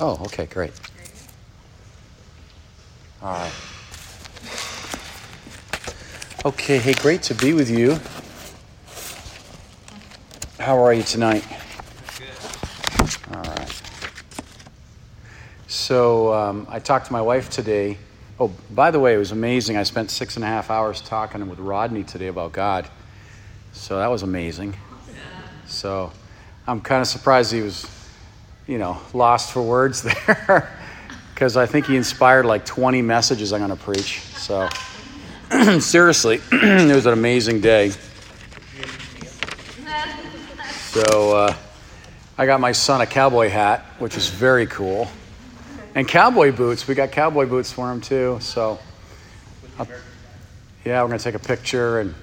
Oh, okay, great. All right. Okay, hey, great to be with you. How are you tonight? Good. All right. So um, I talked to my wife today. Oh, by the way, it was amazing. I spent six and a half hours talking with Rodney today about God. So that was amazing. So I'm kind of surprised he was, you know, lost for words there because I think he inspired like 20 messages I'm going to preach. So seriously, it was an amazing day. So uh, I got my son a cowboy hat, which is very cool, and cowboy boots. We got cowboy boots for him too. So uh, yeah, we're going to take a picture and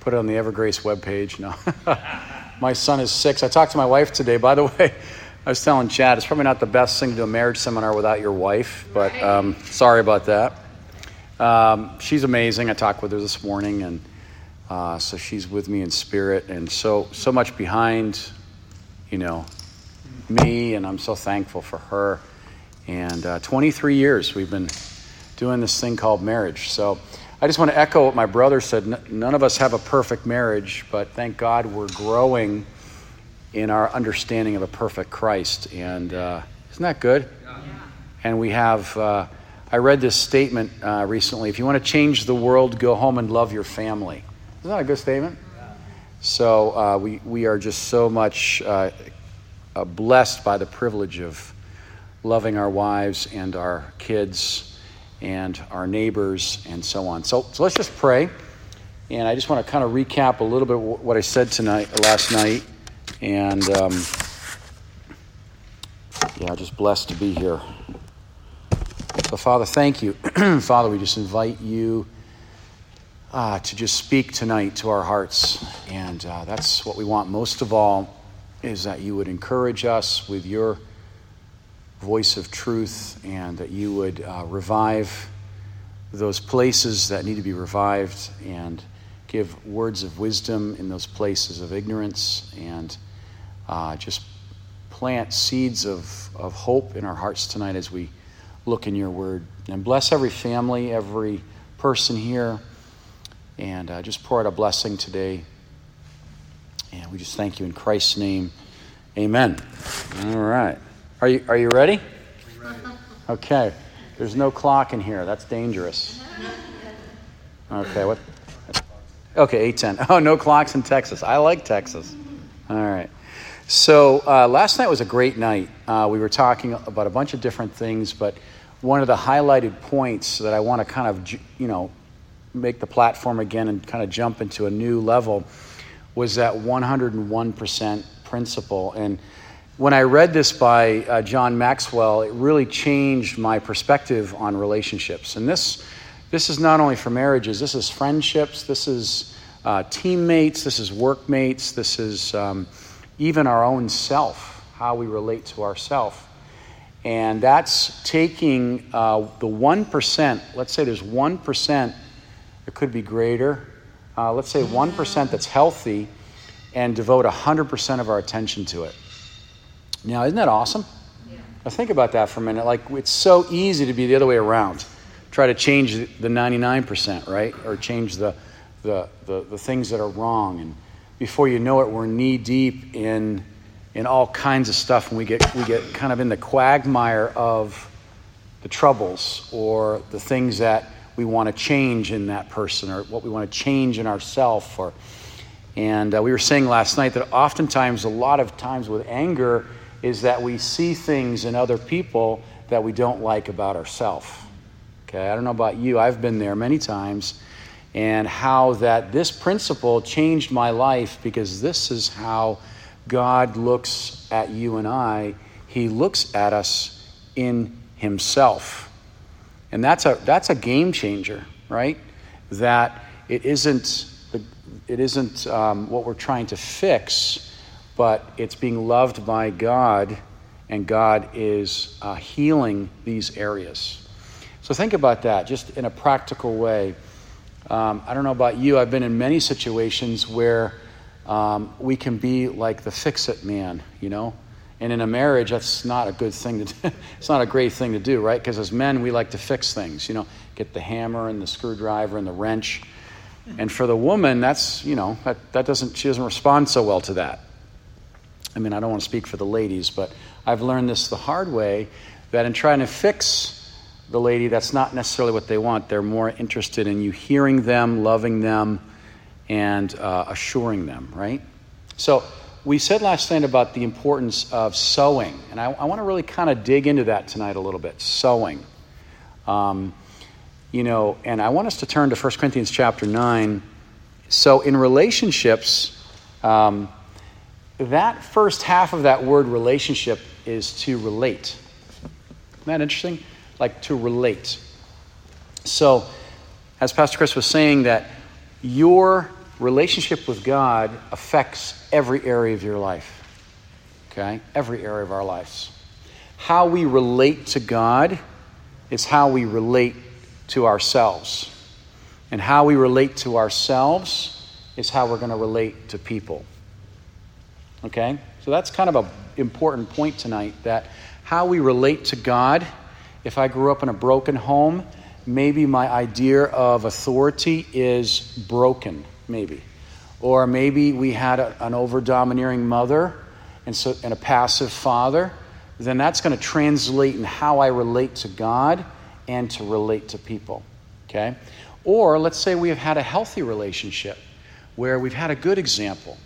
put it on the Evergrace webpage. No. my son is six. I talked to my wife today. By the way, I was telling Chad, it's probably not the best thing to do a marriage seminar without your wife, but um, sorry about that. Um, she's amazing. I talked with her this morning, and uh, so she's with me in spirit, and so so much behind, you know, me, and I'm so thankful for her. And uh, 23 years we've been doing this thing called marriage. So I just want to echo what my brother said. None of us have a perfect marriage, but thank God we're growing in our understanding of a perfect Christ. And uh, isn't that good? And we have, uh, I read this statement uh, recently if you want to change the world, go home and love your family. Isn't that a good statement? So uh, we, we are just so much uh, uh, blessed by the privilege of loving our wives and our kids and our neighbors and so on. So, so let's just pray. And I just want to kind of recap a little bit what I said tonight, last night. And um, yeah, just blessed to be here. So, Father, thank you. Father, we just invite you uh, to just speak tonight to our hearts. And uh, that's what we want most of all is that you would encourage us with your voice of truth and that you would uh, revive those places that need to be revived and give words of wisdom in those places of ignorance and uh, just plant seeds of, of hope in our hearts tonight as we look in your word. And bless every family, every person here, and uh, just pour out a blessing today. And we just thank you in Christ's name. Amen. All right. Are you, are you ready? Okay. There's no clock in here. That's dangerous. Okay. What? Okay, 810. Oh, no clocks in Texas. I like Texas. All right. So uh, last night was a great night. Uh, we were talking about a bunch of different things, but one of the highlighted points that I want to kind of, you know, make the platform again and kind of jump into a new level was that 101% principle. And when I read this by uh, John Maxwell, it really changed my perspective on relationships. And this, this is not only for marriages, this is friendships, this is uh, teammates, this is workmates, this is um, even our own self, how we relate to ourself. And that's taking uh, the 1%, let's say there's 1%, it could be greater, uh, let's say 1% that's healthy, and devote 100% of our attention to it. Now, isn't that awesome? Yeah. Now, think about that for a minute. Like, it's so easy to be the other way around. Try to change the 99%, right? Or change the, the, the, the things that are wrong. And before you know it, we're knee deep in, in all kinds of stuff, and we get, we get kind of in the quagmire of the troubles or the things that we want to change in that person or what we want to change in ourselves or and uh, we were saying last night that oftentimes a lot of times with anger is that we see things in other people that we don't like about ourselves. Okay, I don't know about you, I've been there many times, and how that this principle changed my life because this is how God looks at you and I. He looks at us in Himself. And that's a, that's a game changer, right? That it isn't, it isn't um, what we're trying to fix but it's being loved by God, and God is uh, healing these areas. So think about that just in a practical way. Um, I don't know about you, I've been in many situations where um, we can be like the fix it man, you know? And in a marriage, that's not a good thing to do. it's not a great thing to do, right? Because as men, we like to fix things, you know, get the hammer and the screwdriver and the wrench. And for the woman, that's, you know, that, that doesn't, she doesn't respond so well to that. I mean, I don't want to speak for the ladies, but I've learned this the hard way that in trying to fix the lady, that's not necessarily what they want. They're more interested in you hearing them, loving them, and uh, assuring them, right? So, we said last night about the importance of sowing, and I, I want to really kind of dig into that tonight a little bit. Sowing. Um, you know, and I want us to turn to 1 Corinthians chapter 9. So, in relationships, um, that first half of that word relationship is to relate. Isn't that interesting? Like to relate. So, as Pastor Chris was saying, that your relationship with God affects every area of your life. Okay? Every area of our lives. How we relate to God is how we relate to ourselves. And how we relate to ourselves is how we're going to relate to people. Okay? So that's kind of an important point tonight that how we relate to God, if I grew up in a broken home, maybe my idea of authority is broken, maybe. Or maybe we had a, an over domineering mother and, so, and a passive father, then that's going to translate in how I relate to God and to relate to people. Okay? Or let's say we have had a healthy relationship where we've had a good example.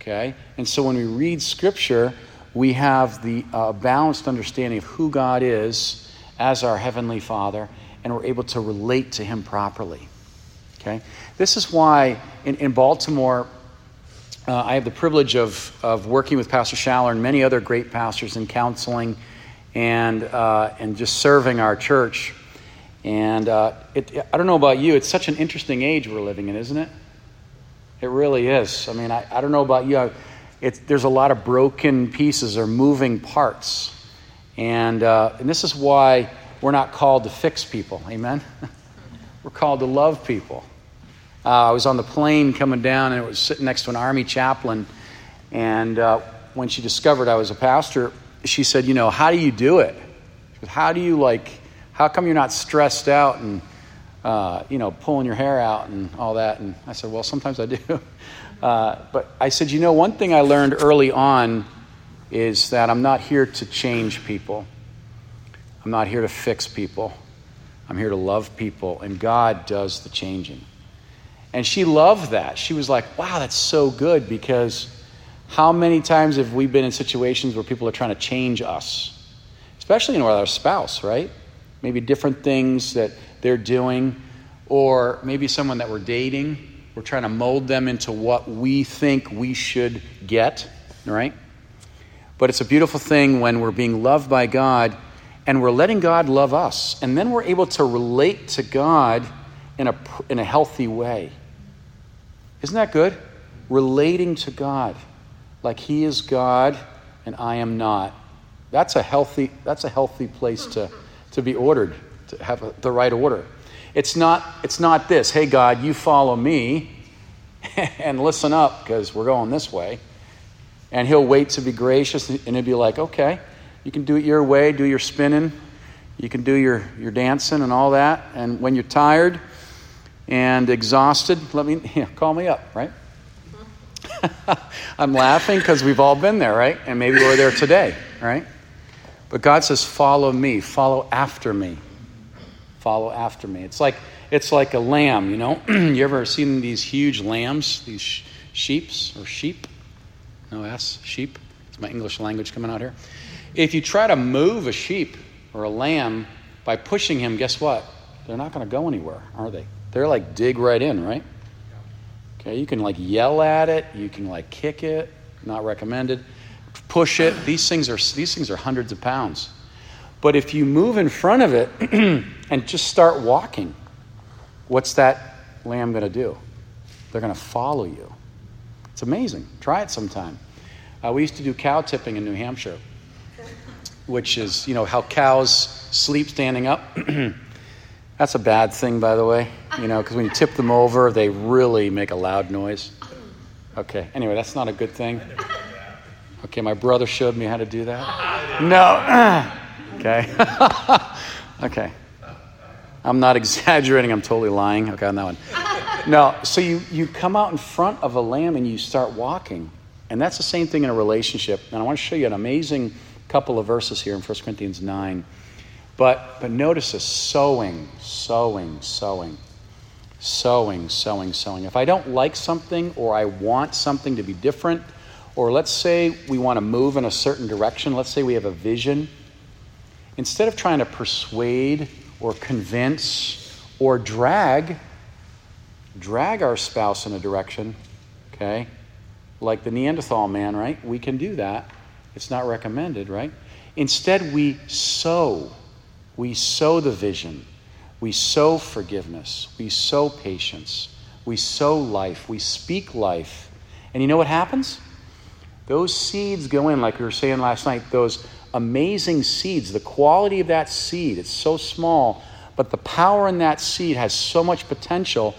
Okay? And so when we read Scripture, we have the uh, balanced understanding of who God is as our Heavenly Father, and we're able to relate to Him properly. Okay? This is why in, in Baltimore, uh, I have the privilege of, of working with Pastor Schaller and many other great pastors in counseling and, uh, and just serving our church. And uh, it, I don't know about you, it's such an interesting age we're living in, isn't it? It really is. I mean, I, I don't know about you. It, there's a lot of broken pieces or moving parts. And, uh, and this is why we're not called to fix people. Amen? we're called to love people. Uh, I was on the plane coming down and it was sitting next to an army chaplain. And uh, when she discovered I was a pastor, she said, You know, how do you do it? Said, how do you, like, how come you're not stressed out and, uh, you know, pulling your hair out and all that? And I said, Well, sometimes I do. Uh, but I said, You know, one thing I learned early on is that I'm not here to change people, I'm not here to fix people. I'm here to love people, and God does the changing. And she loved that. She was like, wow, that's so good because how many times have we been in situations where people are trying to change us? Especially in our spouse, right? Maybe different things that they're doing, or maybe someone that we're dating. We're trying to mold them into what we think we should get, right? But it's a beautiful thing when we're being loved by God and we're letting God love us. And then we're able to relate to God in a, in a healthy way. Isn't that good? Relating to God like He is God and I am not. That's a healthy, that's a healthy place to, to be ordered, to have a, the right order. It's not, it's not this, hey, God, you follow me and listen up because we're going this way. And He'll wait to be gracious and He'll be like, okay, you can do it your way, do your spinning, you can do your, your dancing and all that. And when you're tired, and exhausted, let me call me up, right? I'm laughing because we've all been there, right? And maybe we're there today, right? But God says, "Follow me, follow after me, follow after me." It's like it's like a lamb, you know. you ever seen these huge lambs, these sh- sheeps or sheep? No S, sheep. It's my English language coming out here. If you try to move a sheep or a lamb by pushing him, guess what? They're not going to go anywhere, are they? They're like dig right in, right? Okay, you can like yell at it, you can like kick it, not recommended. Push it. These things are these things are hundreds of pounds. But if you move in front of it and just start walking, what's that lamb going to do? They're going to follow you. It's amazing. Try it sometime. Uh, we used to do cow tipping in New Hampshire, which is, you know, how cows sleep standing up. That's a bad thing, by the way, you know, because when you tip them over, they really make a loud noise. Okay, anyway, that's not a good thing. Okay, my brother showed me how to do that. No. okay. okay. I'm not exaggerating. I'm totally lying. Okay, on that one. No. So you, you come out in front of a lamb and you start walking. And that's the same thing in a relationship. And I want to show you an amazing couple of verses here in 1 Corinthians 9. But, but notice this sowing, sowing, sowing, sowing, sowing, sowing. If I don't like something or I want something to be different, or let's say we want to move in a certain direction, let's say we have a vision, instead of trying to persuade or convince or drag, drag our spouse in a direction, okay? Like the Neanderthal man, right? We can do that. It's not recommended, right? Instead, we sow. We sow the vision. We sow forgiveness. We sow patience. We sow life. We speak life. And you know what happens? Those seeds go in, like we were saying last night, those amazing seeds. The quality of that seed, it's so small, but the power in that seed has so much potential.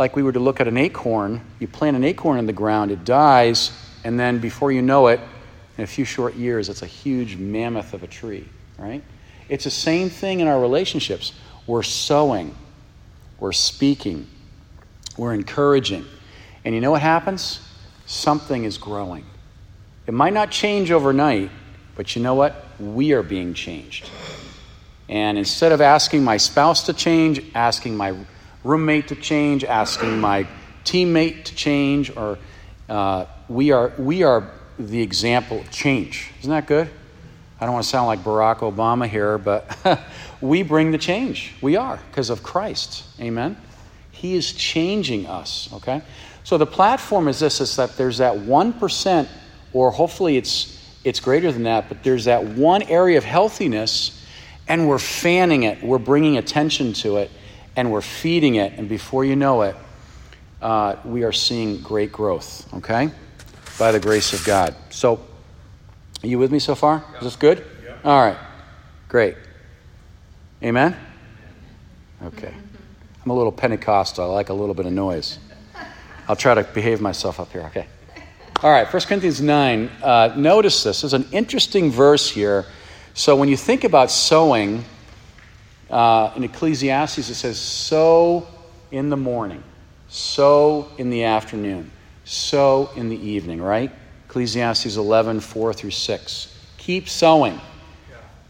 Like we were to look at an acorn, you plant an acorn in the ground, it dies, and then before you know it, in a few short years, it's a huge mammoth of a tree, right? It's the same thing in our relationships. We're sowing, we're speaking, we're encouraging. And you know what happens? Something is growing. It might not change overnight, but you know what? We are being changed. And instead of asking my spouse to change, asking my roommate to change, asking my teammate to change, or uh, we are we are the example of change. Isn't that good? I don't want to sound like Barack Obama here, but we bring the change. We are because of Christ. Amen. He is changing us. Okay. So the platform is this: is that there's that one percent, or hopefully it's it's greater than that, but there's that one area of healthiness, and we're fanning it, we're bringing attention to it, and we're feeding it, and before you know it, uh, we are seeing great growth, okay? By the grace of God. So, are you with me so far? Is this good? All right, great. Amen? Okay. I'm a little Pentecostal. I like a little bit of noise. I'll try to behave myself up here, okay? All right, 1 Corinthians 9. Uh, notice this. There's an interesting verse here. So when you think about sowing, uh, in Ecclesiastes it says, sow in the morning, sow in the afternoon, sow in the evening, right? Ecclesiastes 11, 4 through 6. Keep sowing.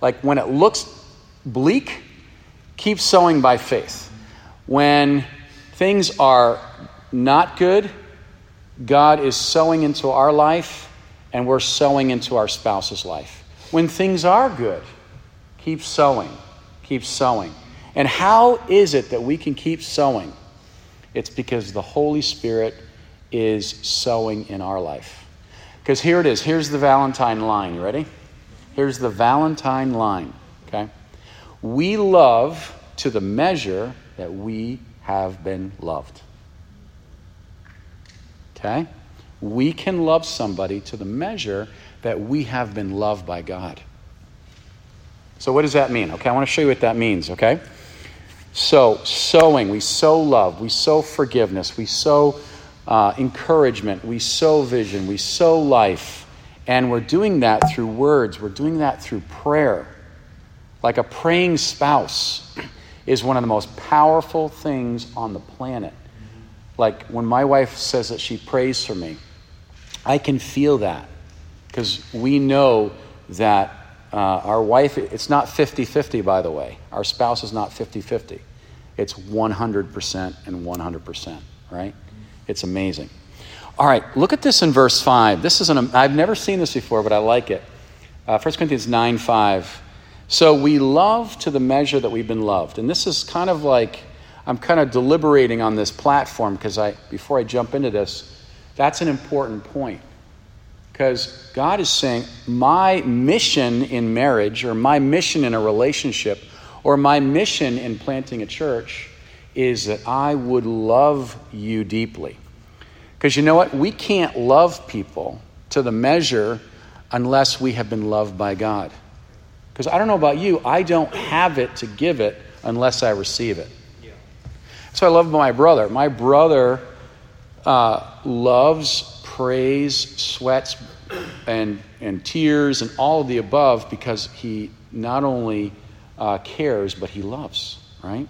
Like when it looks bleak, keep sowing by faith. When things are not good, God is sowing into our life and we're sowing into our spouse's life. When things are good, keep sowing, keep sowing. And how is it that we can keep sowing? It's because the Holy Spirit is sowing in our life. Because here it is. Here's the Valentine line. You ready? Here's the Valentine line. Okay? We love to the measure that we have been loved. Okay? We can love somebody to the measure that we have been loved by God. So, what does that mean? Okay, I want to show you what that means, okay? So, sowing, we sow love, we sow forgiveness, we sow uh, encouragement, we sow vision, we sow life. And we're doing that through words, we're doing that through prayer. Like a praying spouse is one of the most powerful things on the planet. Like when my wife says that she prays for me, I can feel that because we know that uh, our wife, it's not 50 50, by the way. Our spouse is not 50 50. It's 100% and 100%, right? It's amazing. All right, look at this in verse 5. This is an, I've never seen this before, but I like it. Uh, 1 Corinthians 9 5. So we love to the measure that we've been loved. And this is kind of like I'm kind of deliberating on this platform because I, before I jump into this, that's an important point. Because God is saying, my mission in marriage, or my mission in a relationship, or my mission in planting a church is that I would love you deeply. Because you know what? We can't love people to the measure unless we have been loved by God. Because I don't know about you, I don't have it to give it unless I receive it. Yeah. So I love my brother. My brother uh, loves, prays, sweats, and, and tears, and all of the above because he not only uh, cares, but he loves, right?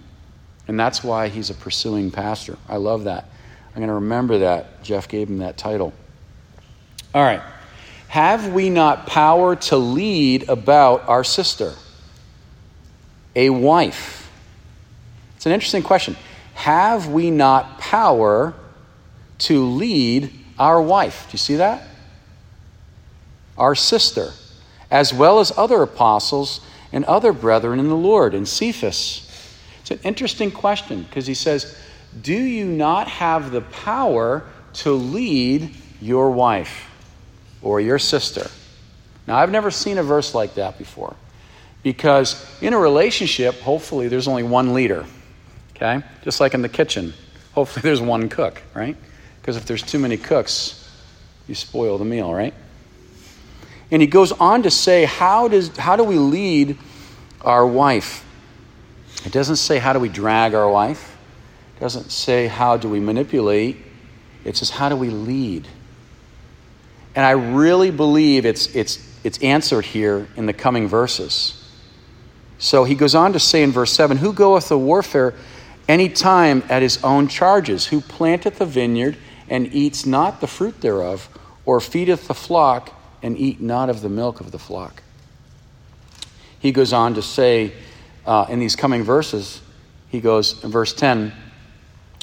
And that's why he's a pursuing pastor. I love that. I'm going to remember that. Jeff gave him that title. All right. Have we not power to lead about our sister? A wife. It's an interesting question. Have we not power to lead our wife? Do you see that? Our sister, as well as other apostles and other brethren in the Lord, and Cephas. It's an interesting question because he says, Do you not have the power to lead your wife or your sister? Now, I've never seen a verse like that before because in a relationship, hopefully, there's only one leader, okay? Just like in the kitchen, hopefully, there's one cook, right? Because if there's too many cooks, you spoil the meal, right? And he goes on to say, how, does, how do we lead our wife? It doesn't say, how do we drag our wife? It doesn't say, how do we manipulate? It says, how do we lead? And I really believe it's, it's, it's answered here in the coming verses. So he goes on to say in verse 7 Who goeth to warfare any time at his own charges? Who planteth the vineyard and eats not the fruit thereof? Or feedeth the flock and eat not of the milk of the flock. He goes on to say uh, in these coming verses, he goes in verse 10,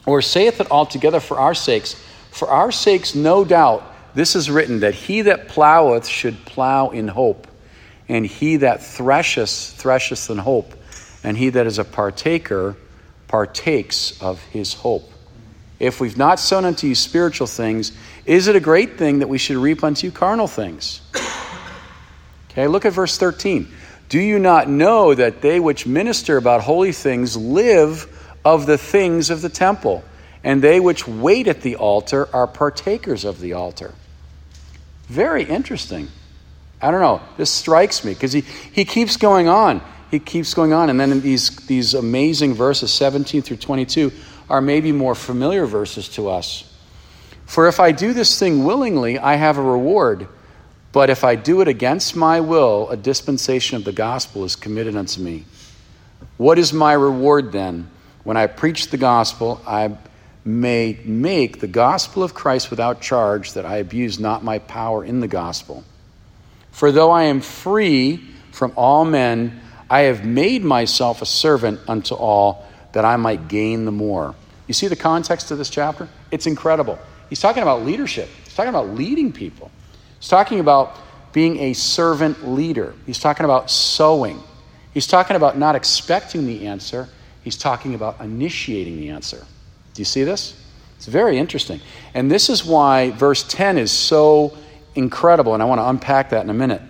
or saith it altogether for our sakes. For our sakes, no doubt, this is written that he that ploweth should plow in hope, and he that thresheth, thresheth in hope, and he that is a partaker partakes of his hope. If we've not sown unto you spiritual things, is it a great thing that we should reap unto you carnal things? Okay, look at verse 13. Do you not know that they which minister about holy things live of the things of the temple, and they which wait at the altar are partakers of the altar? Very interesting. I don't know. This strikes me because he, he keeps going on. He keeps going on. And then in these, these amazing verses, 17 through 22, are maybe more familiar verses to us. For if I do this thing willingly, I have a reward. But if I do it against my will, a dispensation of the gospel is committed unto me. What is my reward then? When I preach the gospel, I may make the gospel of Christ without charge, that I abuse not my power in the gospel. For though I am free from all men, I have made myself a servant unto all that I might gain the more. You see the context of this chapter? It's incredible. He's talking about leadership, he's talking about leading people, he's talking about being a servant leader, he's talking about sowing, he's talking about not expecting the answer, he's talking about initiating the answer. Do you see this? It's very interesting. And this is why verse 10 is so incredible, and I want to unpack that in a minute.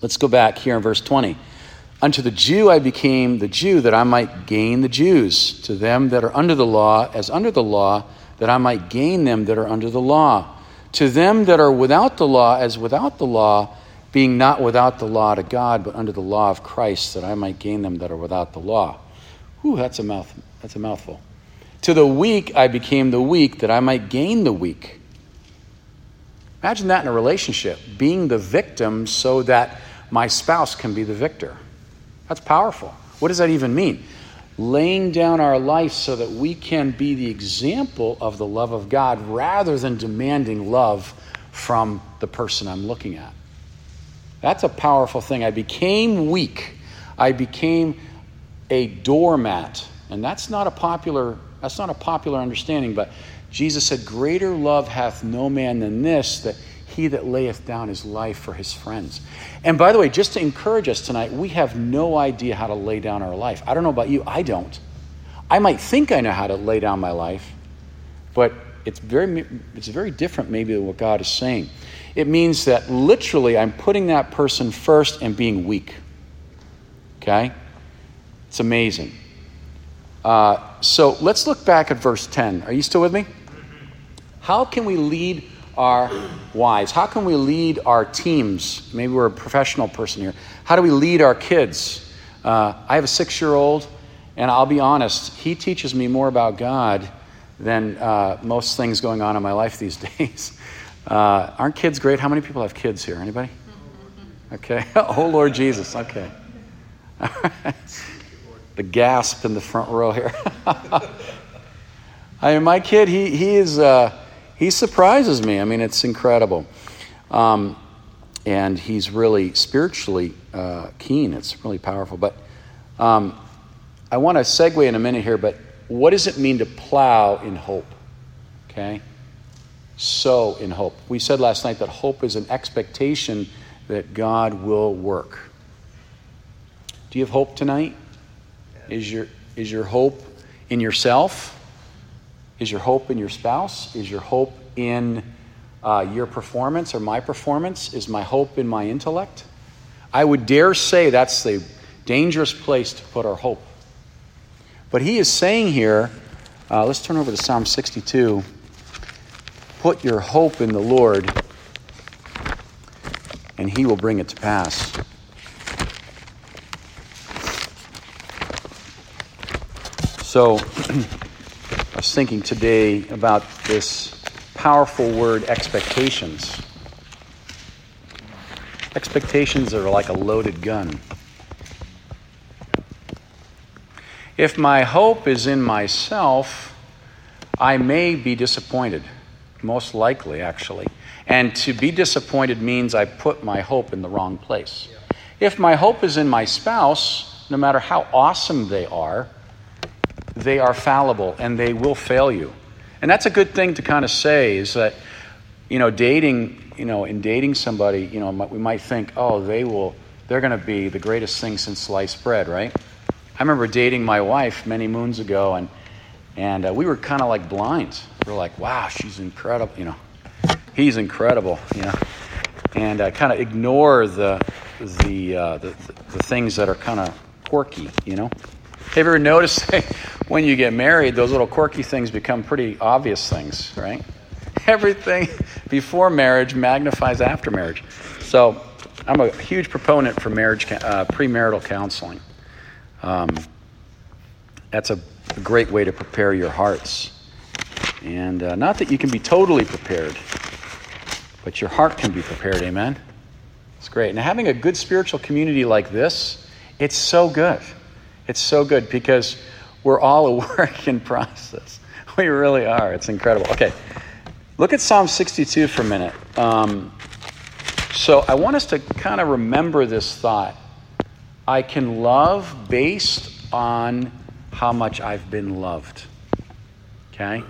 Let's go back here in verse 20. Unto the Jew I became the Jew that I might gain the Jews. To them that are under the law, as under the law, that I might gain them that are under the law. To them that are without the law, as without the law, being not without the law to God, but under the law of Christ, that I might gain them that are without the law. Whew, that's a mouth that's a mouthful. To the weak I became the weak, that I might gain the weak. Imagine that in a relationship, being the victim so that my spouse can be the victor. That's powerful. What does that even mean? Laying down our life so that we can be the example of the love of God rather than demanding love from the person I'm looking at. That's a powerful thing. I became weak. I became a doormat. And that's not a popular that's not a popular understanding, but Jesus said, Greater love hath no man than this, that he that layeth down his life for his friends. And by the way, just to encourage us tonight, we have no idea how to lay down our life. I don't know about you, I don't. I might think I know how to lay down my life, but it's very, it's very different maybe than what God is saying. It means that literally I'm putting that person first and being weak. Okay? It's amazing. Uh, so let's look back at verse 10. Are you still with me? How can we lead our wives? How can we lead our teams? Maybe we're a professional person here. How do we lead our kids? Uh, I have a six year old, and I'll be honest, he teaches me more about God than uh, most things going on in my life these days. Uh, aren't kids great? How many people have kids here? Anybody? Okay. oh, Lord Jesus. Okay. the gasp in the front row here. I mean, my kid, he, he is, uh, he surprises me. I mean, it's incredible. Um, and he's really spiritually uh, keen. It's really powerful. But um, I want to segue in a minute here, but what does it mean to plow in hope? Okay? Sow in hope. We said last night that hope is an expectation that God will work. Do you have hope tonight? Is your, is your hope in yourself? Is your hope in your spouse? Is your hope in uh, your performance or my performance? Is my hope in my intellect? I would dare say that's the dangerous place to put our hope. But he is saying here, uh, let's turn over to Psalm 62. Put your hope in the Lord, and he will bring it to pass. So, I was thinking today about this powerful word expectations. Expectations are like a loaded gun. If my hope is in myself, I may be disappointed, most likely, actually. And to be disappointed means I put my hope in the wrong place. If my hope is in my spouse, no matter how awesome they are, they are fallible and they will fail you. And that's a good thing to kind of say is that, you know, dating, you know, in dating somebody, you know, we might think, oh, they will, they're going to be the greatest thing since sliced bread, right? I remember dating my wife many moons ago, and, and uh, we were kind of like blind. We are like, wow, she's incredible, you know, he's incredible, you know, and uh, kind of ignore the, the, uh, the, the things that are kind of quirky, you know. Have you ever noticed when you get married, those little quirky things become pretty obvious things, right? Everything before marriage magnifies after marriage. So I'm a huge proponent for marriage, uh, premarital counseling. Um, that's a, great way to prepare your hearts. And uh, not that you can be totally prepared, but your heart can be prepared, amen? It's great. And having a good spiritual community like this, it's so good. It's so good because we're all a work in process. We really are. It's incredible. Okay, look at Psalm 62 for a minute. Um, so I want us to kind of remember this thought. I can love based on how much I've been loved. Okay?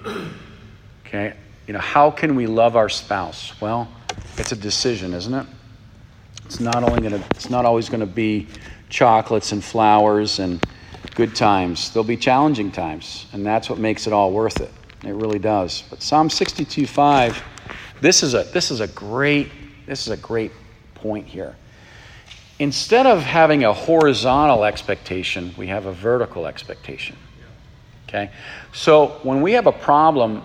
Okay? You know, how can we love our spouse? Well, it's a decision, isn't it? It's not only going to it's not always going to be chocolates and flowers and good times. There'll be challenging times, and that's what makes it all worth it. It really does. But Psalm 62 5, this is a, this is a great this is a great point here. Instead of having a horizontal expectation, we have a vertical expectation. Okay? So when we have a problem,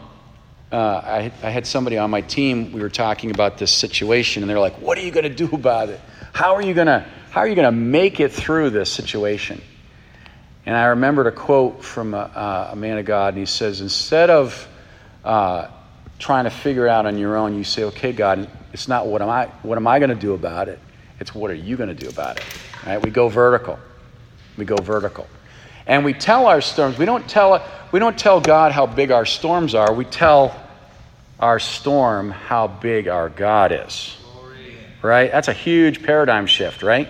uh, I, I had somebody on my team, we were talking about this situation, and they're like, What are you going to do about it? How are you going to how are you going to make it through this situation? And I remembered a quote from a, a man of God, and he says, Instead of uh, trying to figure out on your own, you say, Okay, God, it's not what am I, what am I going to do about it? It's what are you going to do about it? Right? We go vertical. We go vertical. And we tell our storms, we don't tell, we don't tell God how big our storms are, we tell our storm how big our God is. Right? That's a huge paradigm shift, right?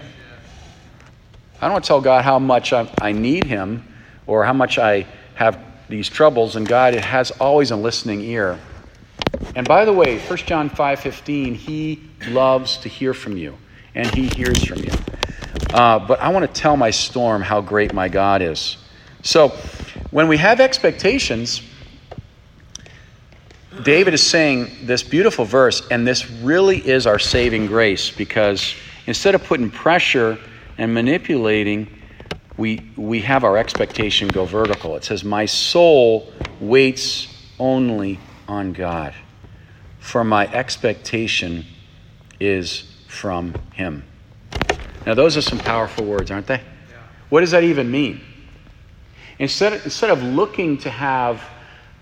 I don't want to tell God how much I, I need Him or how much I have these troubles, and God has always a listening ear. And by the way, 1 John 5:15, He loves to hear from you, and He hears from you. Uh, but I want to tell my storm how great my God is. So, when we have expectations, David is saying this beautiful verse, and this really is our saving grace because instead of putting pressure and manipulating, we, we have our expectation go vertical. It says, My soul waits only on God, for my expectation is from Him. Now, those are some powerful words, aren't they? Yeah. What does that even mean? Instead of, instead of looking to have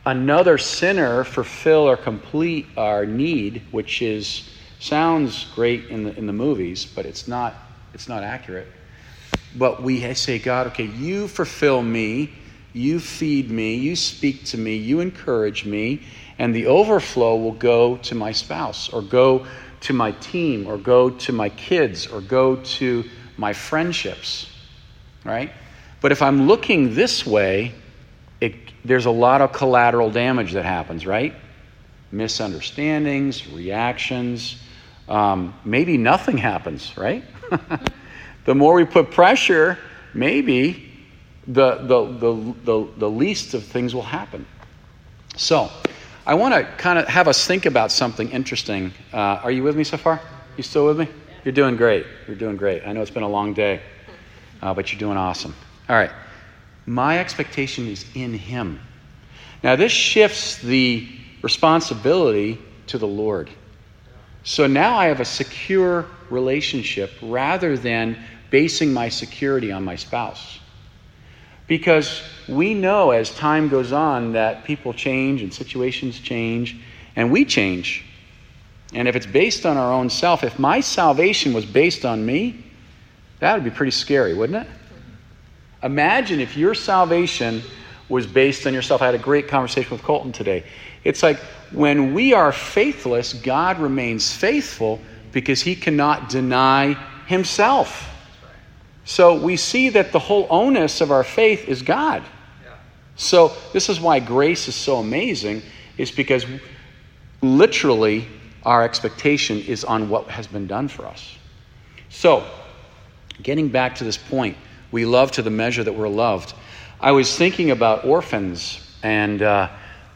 another sinner fulfill or complete our need, which is sounds great in the in the movies, but it's not it's not accurate. But we say, God, okay, you fulfill me, you feed me, you speak to me, you encourage me, and the overflow will go to my spouse or go to my team or go to my kids or go to my friendships, right? But if I'm looking this way, it, there's a lot of collateral damage that happens, right? Misunderstandings, reactions, um, maybe nothing happens, right? the more we put pressure, maybe the, the, the, the, the least of things will happen. So, I want to kind of have us think about something interesting. Uh, are you with me so far? You still with me? You're doing great. You're doing great. I know it's been a long day, uh, but you're doing awesome. All right. My expectation is in Him. Now, this shifts the responsibility to the Lord. So now I have a secure relationship rather than basing my security on my spouse. Because we know as time goes on that people change and situations change and we change. And if it's based on our own self, if my salvation was based on me, that would be pretty scary, wouldn't it? Imagine if your salvation was based on yourself. I had a great conversation with Colton today. It's like when we are faithless, God remains faithful because he cannot deny himself. So we see that the whole onus of our faith is God. So this is why grace is so amazing, is because literally our expectation is on what has been done for us. So, getting back to this point, we love to the measure that we're loved. I was thinking about orphans, and uh,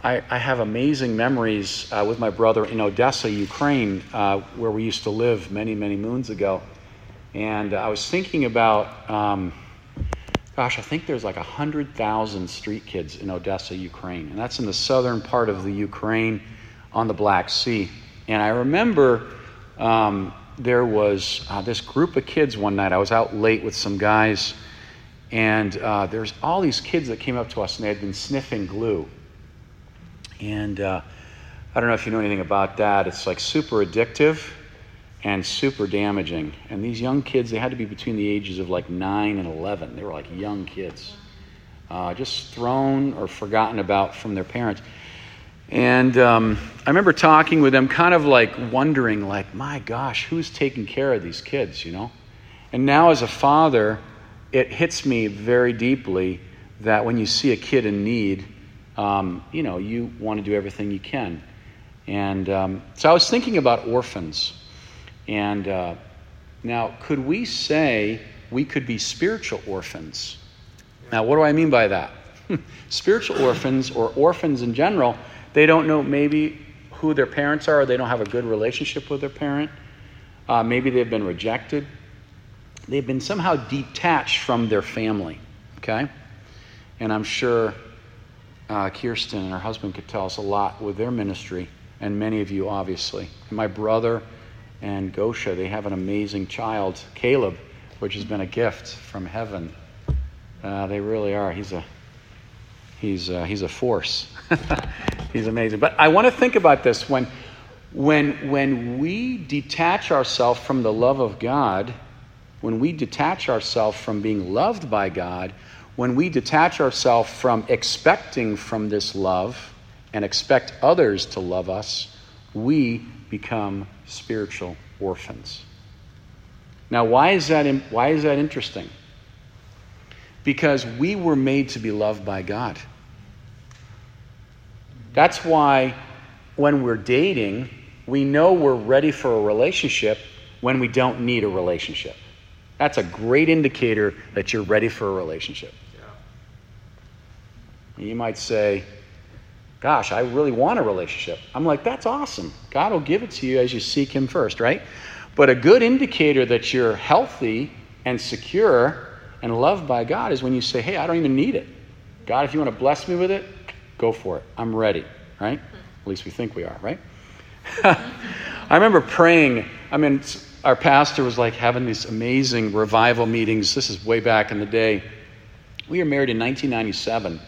I, I, have amazing memories uh, with my brother in Odessa, Ukraine, uh, where we used to live many, many moons ago. And I was thinking about, um, gosh, I think there's like 100,000 street kids in Odessa, Ukraine. And that's in the southern part of the Ukraine on the Black Sea. And I remember um, there was uh, this group of kids one night. I was out late with some guys, and uh, there's all these kids that came up to us and they had been sniffing glue. And uh, I don't know if you know anything about that. It's like super addictive and super damaging. And these young kids, they had to be between the ages of like 9 and 11. They were like young kids, uh, just thrown or forgotten about from their parents. And um, I remember talking with them, kind of like wondering, like, my gosh, who's taking care of these kids, you know? And now, as a father, it hits me very deeply that when you see a kid in need, um, you know, you want to do everything you can. And um, so I was thinking about orphans. And uh, now, could we say we could be spiritual orphans? Now, what do I mean by that? spiritual orphans or orphans in general, they don't know maybe who their parents are, or they don't have a good relationship with their parent. Uh, maybe they've been rejected. They've been somehow detached from their family. Okay? And I'm sure uh, Kirsten and her husband could tell us a lot with their ministry, and many of you, obviously. My brother and Gosha, they have an amazing child, Caleb, which has been a gift from heaven. Uh, they really are. He's a he's a, he's a force. he's amazing. But I want to think about this when when when we detach ourselves from the love of God, when we detach ourselves from being loved by God, when we detach ourselves from expecting from this love and expect others to love us, we become spiritual orphans. Now, why is that, why is that interesting? Because we were made to be loved by God. That's why when we're dating, we know we're ready for a relationship when we don't need a relationship. That's a great indicator that you're ready for a relationship. You might say, Gosh, I really want a relationship. I'm like, That's awesome. God will give it to you as you seek Him first, right? But a good indicator that you're healthy and secure and loved by God is when you say, Hey, I don't even need it. God, if you want to bless me with it, go for it. I'm ready, right? At least we think we are, right? I remember praying. I mean, our pastor was like having these amazing revival meetings. This is way back in the day. We were married in 1997.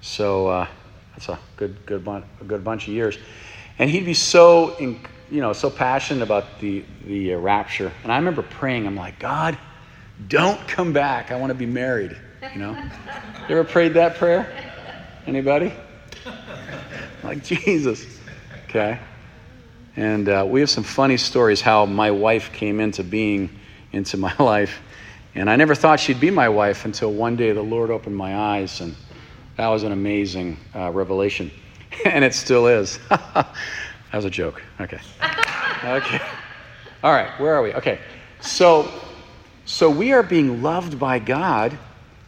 So uh, That's a good, good, bun- a good bunch of years. And he'd be so, in, you know, so passionate about the, the uh, rapture. And I remember praying, I'm like, God, don't come back. I want to be married. You know? you ever prayed that prayer? Anybody? like, Jesus. Okay. And uh, we have some funny stories how my wife came into being into my life. And I never thought she'd be my wife until one day the Lord opened my eyes, and that was an amazing uh, revelation. and it still is. that was a joke. Okay. Okay. All right, where are we? Okay. So, so we are being loved by God,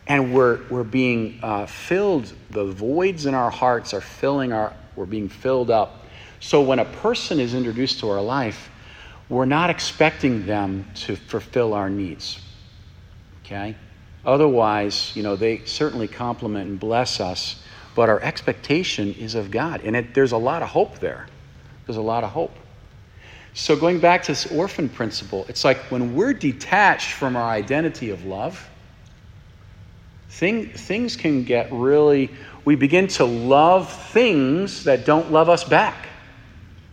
and we're, we're being uh, filled, the voids in our hearts are filling our, we're being filled up. So when a person is introduced to our life, we're not expecting them to fulfill our needs. Okay? Otherwise, you know, they certainly compliment and bless us, but our expectation is of God. And it, there's a lot of hope there. There's a lot of hope. So, going back to this orphan principle, it's like when we're detached from our identity of love, thing, things can get really, we begin to love things that don't love us back.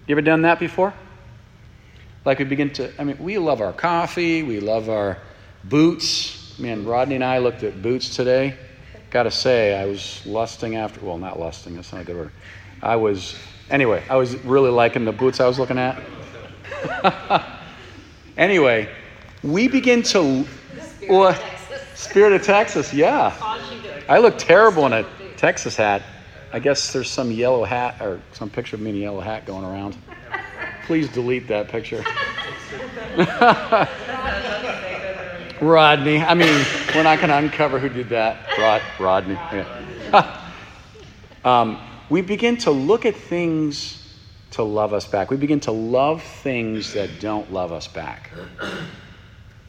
You ever done that before? Like we begin to, I mean, we love our coffee, we love our boots. Man, Rodney and I looked at boots today. Got to say, I was lusting after, well, not lusting, that's not a good word. I was, anyway, I was really liking the boots I was looking at. anyway, we begin to, Spirit well, of Texas. Spirit of Texas, yeah. I look terrible in a Texas hat. I guess there's some yellow hat or some picture of me in a yellow hat going around. Please delete that picture. Rodney. I mean, we're not going to uncover who did that. Rod, Rodney. Yeah. um, we begin to look at things to love us back. We begin to love things that don't love us back.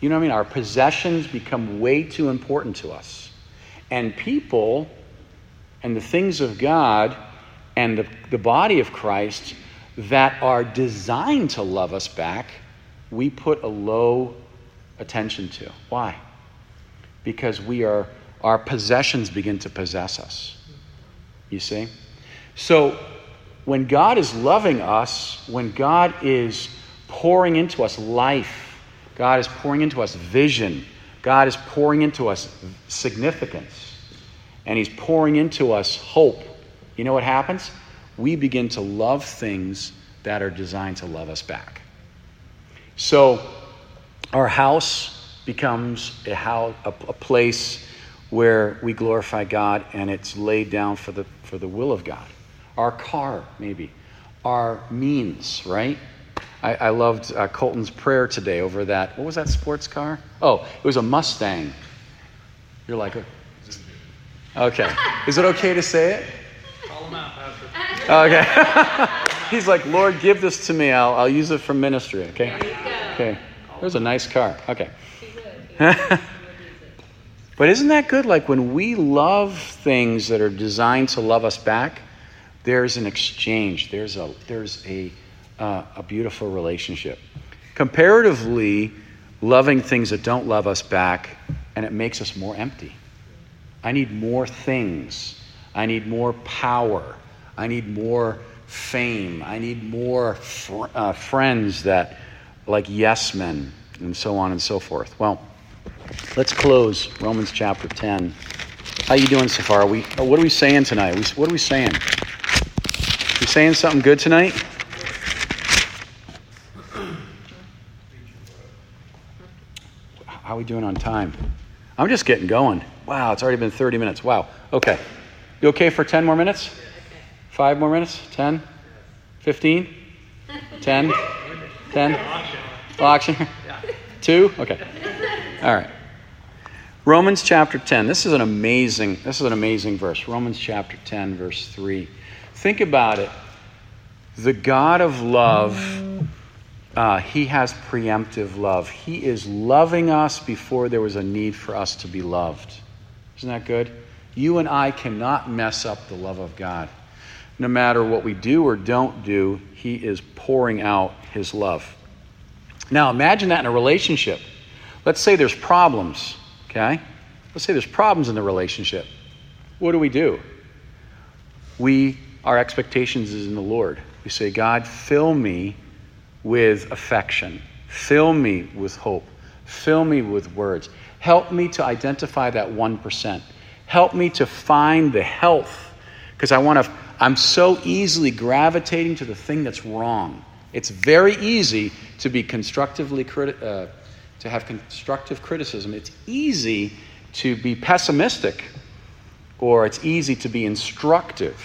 You know what I mean? Our possessions become way too important to us. And people and the things of God and the, the body of Christ that are designed to love us back, we put a low attention to. Why? Because we are our possessions begin to possess us. You see? So when God is loving us, when God is pouring into us life, God is pouring into us vision, God is pouring into us significance, and He's pouring into us hope, you know what happens? We begin to love things that are designed to love us back. So, our house becomes a, house, a, a place where we glorify God and it's laid down for the, for the will of God. Our car, maybe. Our means, right? I, I loved uh, Colton's prayer today over that. What was that sports car? Oh, it was a Mustang. You're like, okay. Is it okay to say it? Call them out, Pastor. Okay. He's like, Lord, give this to me. I'll, I'll use it for ministry. Okay. There Okay. There's a nice car. Okay. It. But isn't that good? Like when we love things that are designed to love us back, there's an exchange. There's a there's a uh, a beautiful relationship. Comparatively, loving things that don't love us back, and it makes us more empty. I need more things. I need more power. I need more fame. I need more fr- uh, friends that, like yes men, and so on and so forth. Well, let's close Romans chapter 10. How you doing so far? Are we, oh, what are we saying tonight? We, what are we saying? We saying something good tonight? How are we doing on time? I'm just getting going. Wow, it's already been 30 minutes. Wow. Okay. You okay for 10 more minutes? Five more minutes? 10? 15? 10? 10? Auction? Two? Okay. All right. Romans chapter 10. This is an amazing, this is an amazing verse. Romans chapter 10, verse 3. Think about it. The God of love, uh, He has preemptive love. He is loving us before there was a need for us to be loved. Isn't that good? You and I cannot mess up the love of God. No matter what we do or don't do, He is pouring out His love. Now, imagine that in a relationship. Let's say there's problems, okay? Let's say there's problems in the relationship. What do we do? we, our expectations is in the Lord. We say, God, fill me with affection, fill me with hope, fill me with words. Help me to identify that 1%. Help me to find the health because I want to I'm so easily gravitating to the thing that's wrong. It's very easy to be constructively criti- uh, to have constructive criticism. It's easy to be pessimistic or it's easy to be instructive.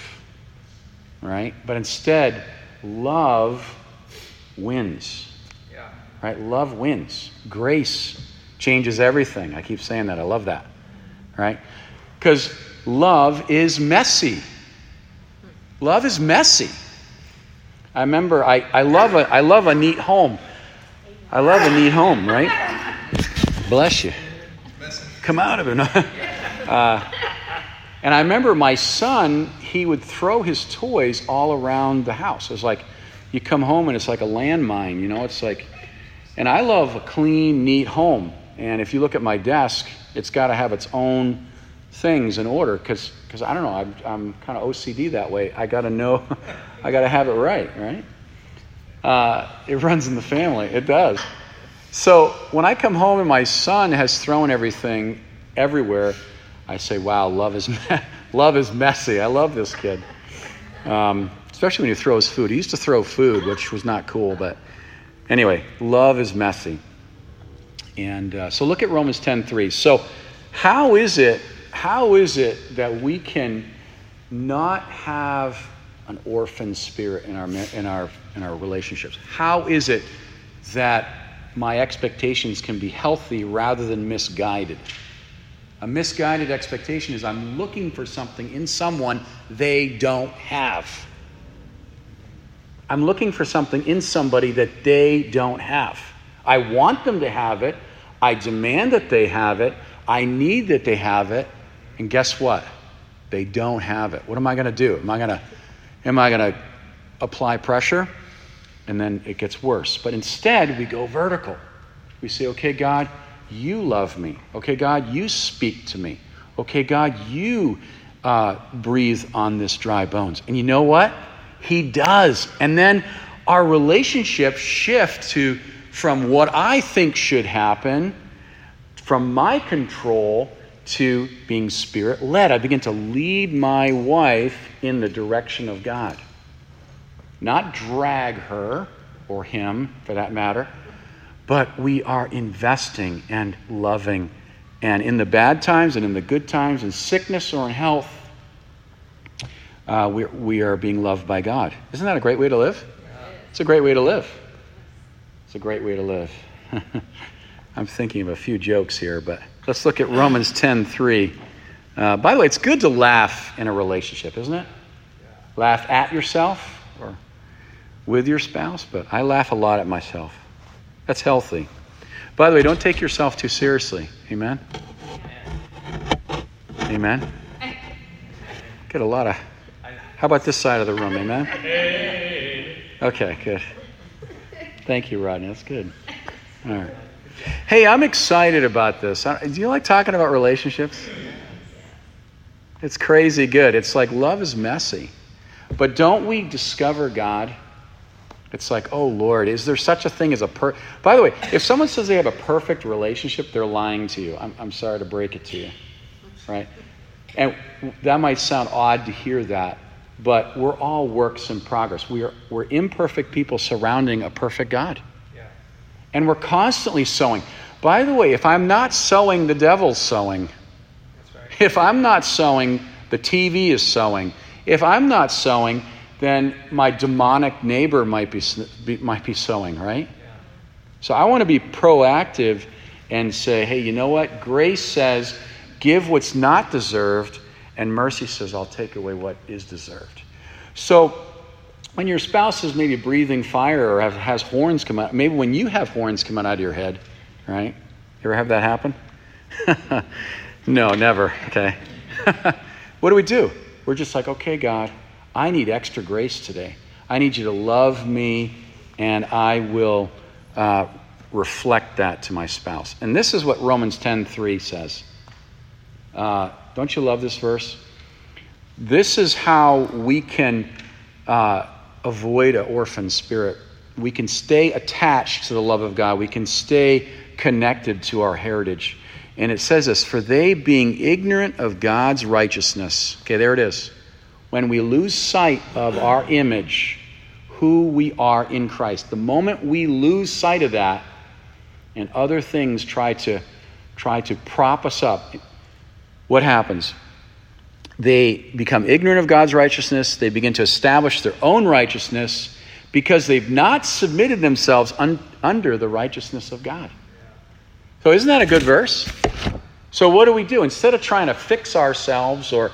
Right? But instead, love wins. Yeah. Right? Love wins. Grace changes everything. I keep saying that. I love that. Right? Because love is messy. Love is messy. I remember I, I love a I love a neat home. I love a neat home, right? Bless you. Come out of it. uh, and I remember my son, he would throw his toys all around the house. It was like you come home and it's like a landmine, you know, it's like and I love a clean, neat home. And if you look at my desk, it's got to have its own things in order because I don't know I'm, I'm kind of OCD that way. I got to know, I got to have it right, right? Uh, it runs in the family. It does. So when I come home and my son has thrown everything everywhere, I say, "Wow, love is love is messy." I love this kid, um, especially when he throws food. He used to throw food, which was not cool, but anyway, love is messy. And uh, so look at Romans 10:3. So how is it how is it that we can not have an orphan spirit in our, in our, in our relationships? How is it that my expectations can be healthy rather than misguided? A misguided expectation is I'm looking for something in someone they don't have. I'm looking for something in somebody that they don't have. I want them to have it. I demand that they have it. I need that they have it. And guess what? They don't have it. What am I going to do? Am I going to am I going to apply pressure? And then it gets worse. But instead, we go vertical. We say, "Okay, God, you love me. Okay, God, you speak to me. Okay, God, you uh, breathe on this dry bones." And you know what? He does. And then our relationship shift to from what I think should happen, from my control to being spirit led. I begin to lead my wife in the direction of God. Not drag her or him, for that matter, but we are investing and loving. And in the bad times and in the good times, in sickness or in health, uh, we, we are being loved by God. Isn't that a great way to live? It's a great way to live. It's a great way to live. I'm thinking of a few jokes here, but let's look at Romans 10 3. Uh, by the way, it's good to laugh in a relationship, isn't it? Laugh at yourself or with your spouse, but I laugh a lot at myself. That's healthy. By the way, don't take yourself too seriously. Amen? Amen? Get a lot of. How about this side of the room? Amen? Okay, good. Thank you, Rodney. That's good. All right. Hey, I'm excited about this. Do you like talking about relationships? It's crazy good. It's like love is messy. But don't we discover God? It's like, oh Lord, is there such a thing as a per. By the way, if someone says they have a perfect relationship, they're lying to you. I'm, I'm sorry to break it to you. Right? And that might sound odd to hear that, but we're all works in progress. We are, we're imperfect people surrounding a perfect God. And we're constantly sowing. By the way, if I'm not sowing, the devil's sowing. Right. If I'm not sowing, the TV is sowing. If I'm not sowing, then my demonic neighbor might be, might be sowing, right? Yeah. So I want to be proactive and say, hey, you know what? Grace says, give what's not deserved, and mercy says, I'll take away what is deserved. So when your spouse is maybe breathing fire or have, has horns come out, maybe when you have horns coming out of your head, right? You ever have that happen? no, never. Okay. what do we do? We're just like, okay, God, I need extra grace today. I need you to love me, and I will uh, reflect that to my spouse. And this is what Romans 10 3 says. Uh, don't you love this verse? This is how we can uh, avoid an orphan spirit. We can stay attached to the love of God. We can stay connected to our heritage. And it says this For they being ignorant of God's righteousness. Okay, there it is. When we lose sight of our image, who we are in Christ, the moment we lose sight of that and other things try to try to prop us up, what happens? They become ignorant of God's righteousness. They begin to establish their own righteousness because they've not submitted themselves un- under the righteousness of God. So, isn't that a good verse? So, what do we do? Instead of trying to fix ourselves or,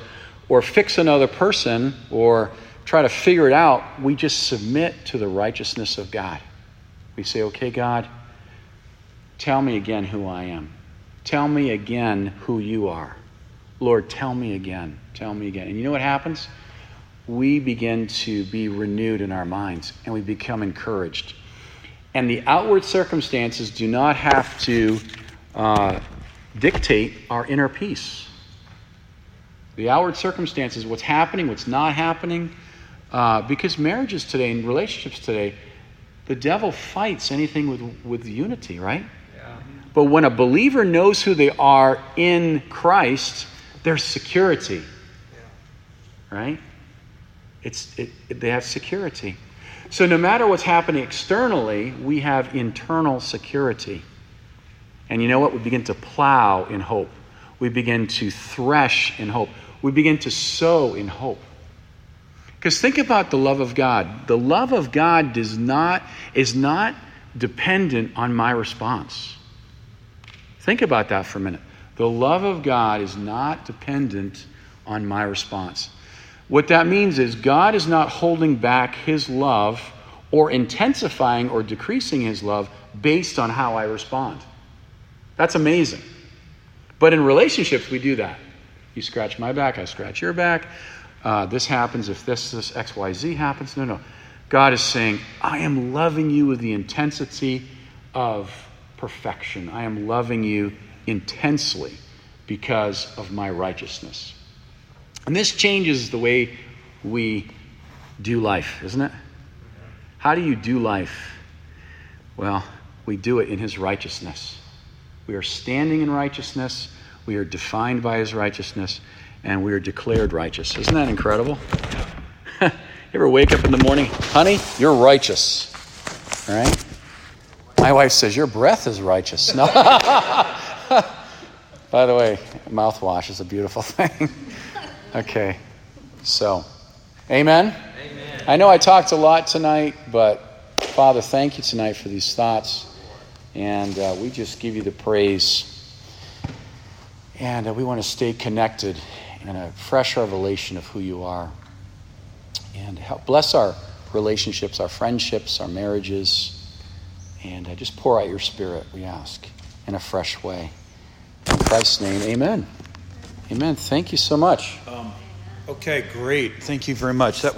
or fix another person or try to figure it out, we just submit to the righteousness of God. We say, okay, God, tell me again who I am. Tell me again who you are. Lord, tell me again. Tell me again. And you know what happens? We begin to be renewed in our minds and we become encouraged. And the outward circumstances do not have to uh, dictate our inner peace. The outward circumstances, what's happening, what's not happening, uh, because marriages today and relationships today, the devil fights anything with, with unity, right? Yeah. But when a believer knows who they are in Christ, there's security. Right? It's, it, it, they have security. So no matter what's happening externally, we have internal security. And you know what? We begin to plow in hope. We begin to thresh in hope. We begin to sow in hope. Because think about the love of God. The love of God does not, is not dependent on my response. Think about that for a minute. The love of God is not dependent on my response. What that means is God is not holding back his love or intensifying or decreasing his love based on how I respond. That's amazing. But in relationships, we do that. You scratch my back, I scratch your back. Uh, this happens if this, this, XYZ happens. No, no. God is saying, I am loving you with the intensity of perfection. I am loving you intensely because of my righteousness. And this changes the way we do life, isn't it? How do you do life? Well, we do it in His righteousness. We are standing in righteousness, we are defined by His righteousness, and we are declared righteous. Isn't that incredible? you ever wake up in the morning, honey, you're righteous. Right? My wife says, Your breath is righteous. No. By the way, mouthwash is a beautiful thing. okay, so, amen? amen? I know I talked a lot tonight, but Father, thank you tonight for these thoughts. And uh, we just give you the praise. And uh, we want to stay connected in a fresh revelation of who you are. And help bless our relationships, our friendships, our marriages. And uh, just pour out your spirit, we ask, in a fresh way. In Christ's name, amen. Amen. Thank you so much. Um, okay, great. Thank you very much. That was